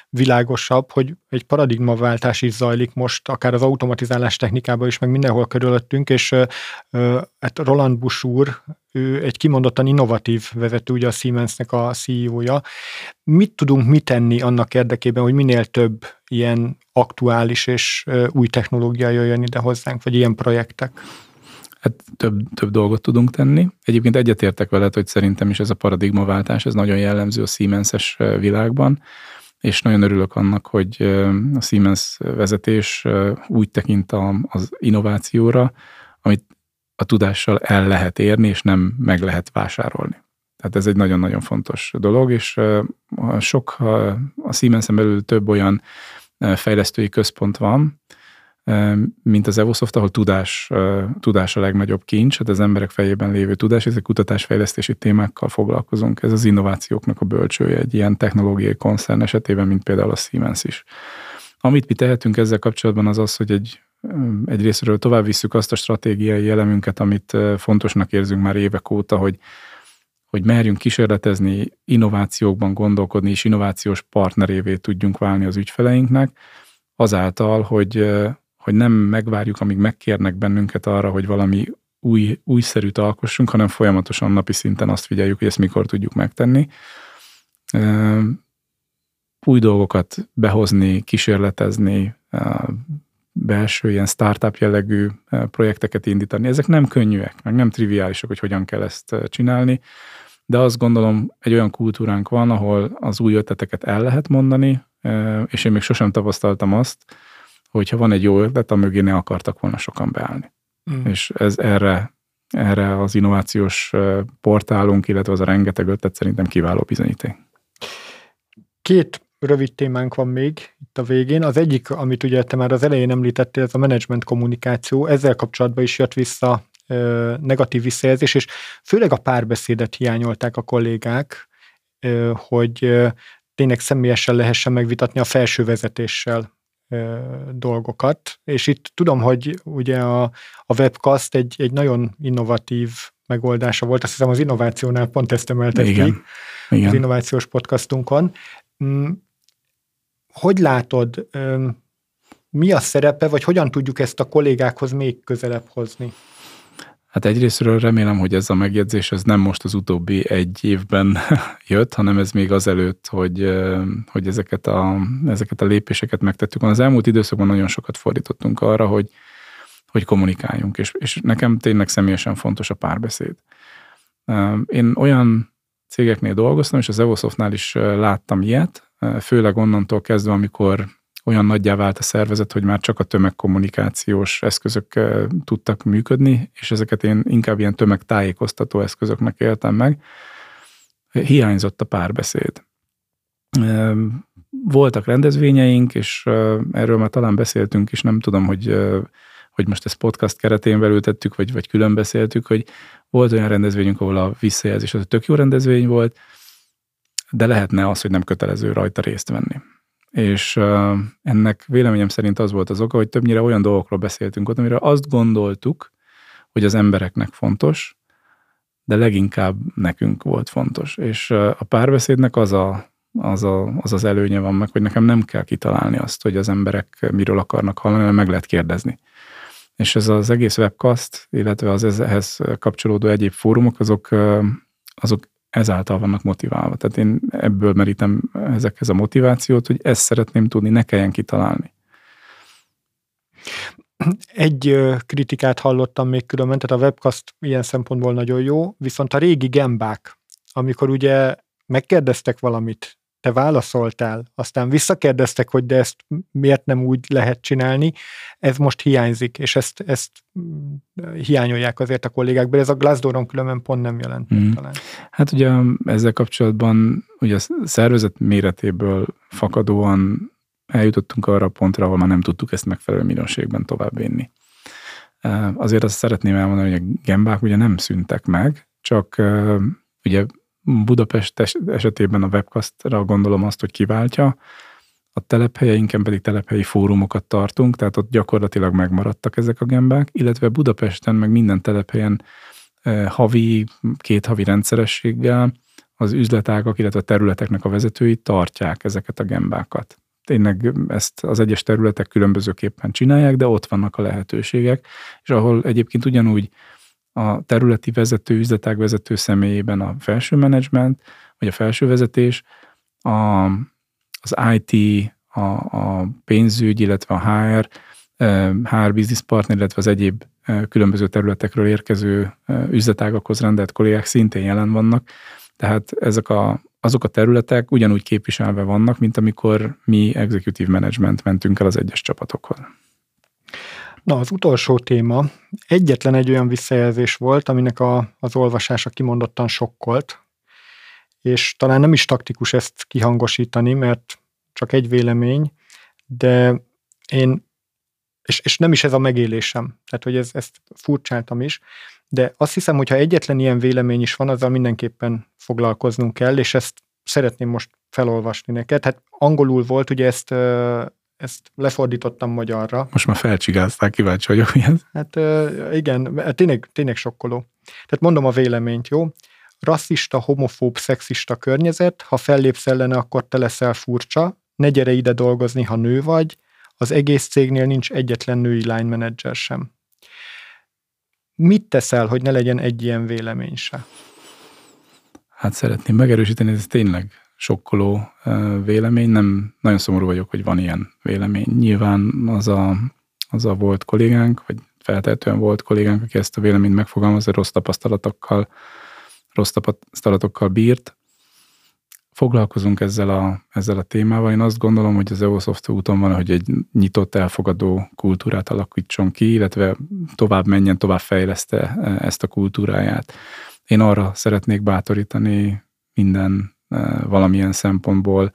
világosabb, hogy egy paradigmaváltás is zajlik most, akár az automatizálás technikában is, meg mindenhol körülöttünk, és hát Roland Busch úr, ő egy kimondottan innovatív vezető, ugye a Siemensnek a CEO-ja. Mit tudunk mi tenni annak érdekében, hogy minél több ilyen aktuális és új technológia jöjjön ide hozzánk, vagy ilyen projektek? Hát több, több dolgot tudunk tenni. Egyébként egyetértek veled, hogy szerintem is ez a paradigmaváltás, ez nagyon jellemző a Siemens-es világban, és nagyon örülök annak, hogy a Siemens vezetés úgy tekint az innovációra, amit a tudással el lehet érni, és nem meg lehet vásárolni. Tehát ez egy nagyon-nagyon fontos dolog, és sok a Siemens-en belül több olyan fejlesztői központ van, mint az Evosoft, ahol tudás, tudás a legnagyobb kincs, hát az emberek fejében lévő tudás, ezek kutatásfejlesztési témákkal foglalkozunk. Ez az innovációknak a bölcsője egy ilyen technológiai koncern esetében, mint például a Siemens is. Amit mi tehetünk ezzel kapcsolatban az az, hogy egy, részről tovább visszük azt a stratégiai elemünket, amit fontosnak érzünk már évek óta, hogy hogy merjünk kísérletezni, innovációkban gondolkodni, és innovációs partnerévé tudjunk válni az ügyfeleinknek, azáltal, hogy, hogy nem megvárjuk, amíg megkérnek bennünket arra, hogy valami új, újszerűt alkossunk, hanem folyamatosan napi szinten azt figyeljük, hogy ezt mikor tudjuk megtenni. Új dolgokat behozni, kísérletezni, belső ilyen startup jellegű projekteket indítani. Ezek nem könnyűek, meg nem triviálisak, hogy hogyan kell ezt csinálni, de azt gondolom, egy olyan kultúránk van, ahol az új ötleteket el lehet mondani, és én még sosem tapasztaltam azt, hogyha van egy jó ötlet, amögé ne akartak volna sokan beállni. Mm. És ez erre, erre az innovációs portálunk, illetve az a rengeteg ötlet szerintem kiváló bizonyíték. Két rövid témánk van még itt a végén. Az egyik, amit ugye te már az elején említettél, ez a menedzsment kommunikáció. Ezzel kapcsolatban is jött vissza ö, negatív visszajelzés, és főleg a párbeszédet hiányolták a kollégák, ö, hogy ö, tényleg személyesen lehessen megvitatni a felső vezetéssel dolgokat, és itt tudom, hogy ugye a, a webcast egy, egy nagyon innovatív megoldása volt, azt hiszem az innovációnál pont ezt emeltek Igen. ki Igen. az innovációs podcastunkon. Mm, hogy látod, mi a szerepe, vagy hogyan tudjuk ezt a kollégákhoz még közelebb hozni? Hát egyrésztről remélem, hogy ez a megjegyzés ez nem most az utóbbi egy évben jött, hanem ez még azelőtt, hogy, hogy ezeket, a, ezeket a lépéseket megtettük. Az elmúlt időszakban nagyon sokat fordítottunk arra, hogy, hogy kommunikáljunk, és, és nekem tényleg személyesen fontos a párbeszéd. Én olyan cégeknél dolgoztam, és az Evosoftnál is láttam ilyet, főleg onnantól kezdve, amikor olyan nagyjá vált a szervezet, hogy már csak a tömegkommunikációs eszközök tudtak működni, és ezeket én inkább ilyen tömegtájékoztató eszközöknek éltem meg. Hiányzott a párbeszéd. Voltak rendezvényeink, és erről már talán beszéltünk is, nem tudom, hogy, hogy most ezt podcast keretén belül tettük, vagy, vagy külön beszéltük, hogy volt olyan rendezvényünk, ahol a visszajelzés az tök jó rendezvény volt, de lehetne az, hogy nem kötelező rajta részt venni és ennek véleményem szerint az volt az oka, hogy többnyire olyan dolgokról beszéltünk ott, amire azt gondoltuk, hogy az embereknek fontos, de leginkább nekünk volt fontos. És a párbeszédnek az a, az, a, az az előnye van meg, hogy nekem nem kell kitalálni azt, hogy az emberek miről akarnak hallani, hanem meg lehet kérdezni. És ez az egész webcast, illetve az ehhez kapcsolódó egyéb fórumok, azok, azok ezáltal vannak motiválva. Tehát én ebből merítem ezekhez a motivációt, hogy ezt szeretném tudni, ne kelljen kitalálni. Egy kritikát hallottam még különben, tehát a webcast ilyen szempontból nagyon jó, viszont a régi gembák, amikor ugye megkérdeztek valamit, te válaszoltál, aztán visszakérdeztek, hogy de ezt miért nem úgy lehet csinálni, ez most hiányzik, és ezt, ezt mm, hiányolják azért a kollégák, ez a Glassdooron különben pont nem jelent mm. talán. Hát ugye ezzel kapcsolatban ugye a szervezet méretéből fakadóan eljutottunk arra a pontra, ahol már nem tudtuk ezt megfelelő minőségben továbbvinni. Azért azt szeretném elmondani, hogy a gembák ugye nem szüntek meg, csak ugye Budapest esetében a webcastra gondolom azt, hogy kiváltja, a telephelyeinken pedig telephelyi fórumokat tartunk, tehát ott gyakorlatilag megmaradtak ezek a gembák, illetve Budapesten meg minden telephelyen eh, havi, két havi rendszerességgel az üzletágak, illetve a területeknek a vezetői tartják ezeket a gembákat. Tényleg ezt az egyes területek különbözőképpen csinálják, de ott vannak a lehetőségek, és ahol egyébként ugyanúgy a területi vezető, üzletág vezető személyében a felső menedzsment, vagy a felső vezetés, a, az IT, a, a pénzügy, illetve a HR, HR business partner, illetve az egyéb különböző területekről érkező üzletágakhoz rendelt kollégák szintén jelen vannak. Tehát ezek a, azok a területek ugyanúgy képviselve vannak, mint amikor mi executive management mentünk el az egyes csapatokhoz. Na, az utolsó téma. Egyetlen egy olyan visszajelzés volt, aminek a, az olvasása kimondottan sokkolt, és talán nem is taktikus ezt kihangosítani, mert csak egy vélemény, de én, és, és nem is ez a megélésem, tehát hogy ez, ezt furcsáltam is, de azt hiszem, hogy ha egyetlen ilyen vélemény is van, azzal mindenképpen foglalkoznunk kell, és ezt szeretném most felolvasni neked. Hát angolul volt, ugye ezt ezt lefordítottam magyarra. Most már felcsigázták, kíváncsi vagyok, mi ez. Hát igen, hát tényleg, tényleg sokkoló. Tehát mondom a véleményt, jó? Rasszista, homofób, szexista környezet, ha fellépsz ellene, akkor te leszel furcsa, ne gyere ide dolgozni, ha nő vagy, az egész cégnél nincs egyetlen női line manager sem. Mit teszel, hogy ne legyen egy ilyen vélemény se? Hát szeretném megerősíteni, ez tényleg sokkoló vélemény. Nem nagyon szomorú vagyok, hogy van ilyen vélemény. Nyilván az a, az a volt kollégánk, vagy feltehetően volt kollégánk, aki ezt a véleményt megfogalmazza, rossz tapasztalatokkal, rossz tapasztalatokkal bírt. Foglalkozunk ezzel a, ezzel a témával. Én azt gondolom, hogy az EOSoft úton van, hogy egy nyitott, elfogadó kultúrát alakítson ki, illetve tovább menjen, tovább fejleszte ezt a kultúráját. Én arra szeretnék bátorítani minden valamilyen szempontból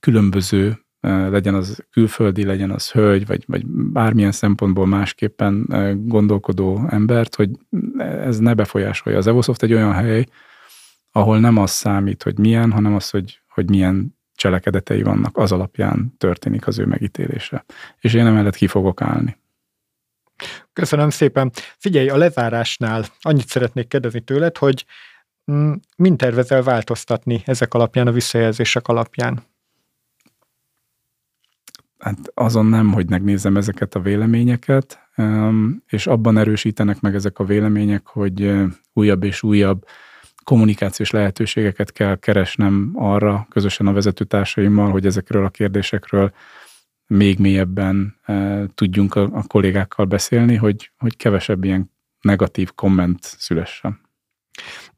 különböző, legyen az külföldi, legyen az hölgy, vagy, vagy bármilyen szempontból másképpen gondolkodó embert, hogy ez ne befolyásolja. Az Evosoft egy olyan hely, ahol nem az számít, hogy milyen, hanem az, hogy, hogy milyen cselekedetei vannak, az alapján történik az ő megítélése. És én emellett ki fogok állni. Köszönöm szépen. Figyelj, a lezárásnál annyit szeretnék kérdezni tőled, hogy mind tervezel változtatni ezek alapján, a visszajelzések alapján? Hát azon nem, hogy megnézem ezeket a véleményeket, és abban erősítenek meg ezek a vélemények, hogy újabb és újabb kommunikációs lehetőségeket kell keresnem arra közösen a vezetőtársaimmal, hogy ezekről a kérdésekről még mélyebben e, tudjunk a, a kollégákkal beszélni, hogy, hogy kevesebb ilyen negatív komment szülessen.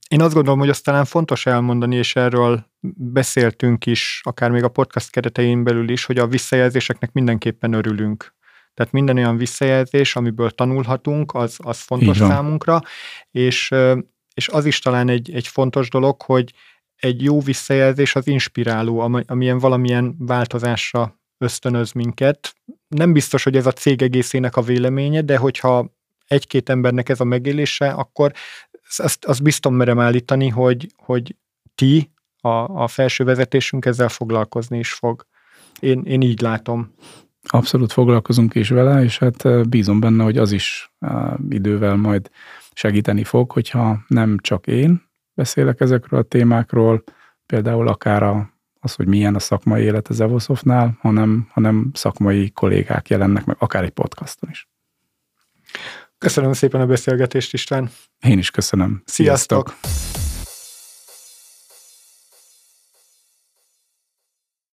Én azt gondolom, hogy azt talán fontos elmondani, és erről beszéltünk is, akár még a podcast keretein belül is, hogy a visszajelzéseknek mindenképpen örülünk. Tehát minden olyan visszajelzés, amiből tanulhatunk, az, az fontos számunkra, és, és az is talán egy, egy fontos dolog, hogy egy jó visszajelzés az inspiráló, amilyen valamilyen változásra ösztönöz minket. Nem biztos, hogy ez a cég egészének a véleménye, de hogyha egy-két embernek ez a megélése, akkor azt, azt biztos merem állítani, hogy, hogy ti, a, a felső vezetésünk ezzel foglalkozni is fog. Én, én így látom. Abszolút foglalkozunk is vele, és hát bízom benne, hogy az is idővel majd segíteni fog, hogyha nem csak én beszélek ezekről a témákról, például akár a az, hogy milyen a szakmai élet az Evosoftnál, hanem, hanem szakmai kollégák jelennek meg, akár egy podcaston is. Köszönöm szépen a beszélgetést, István. Én is köszönöm. Sziasztok! Sziasztok.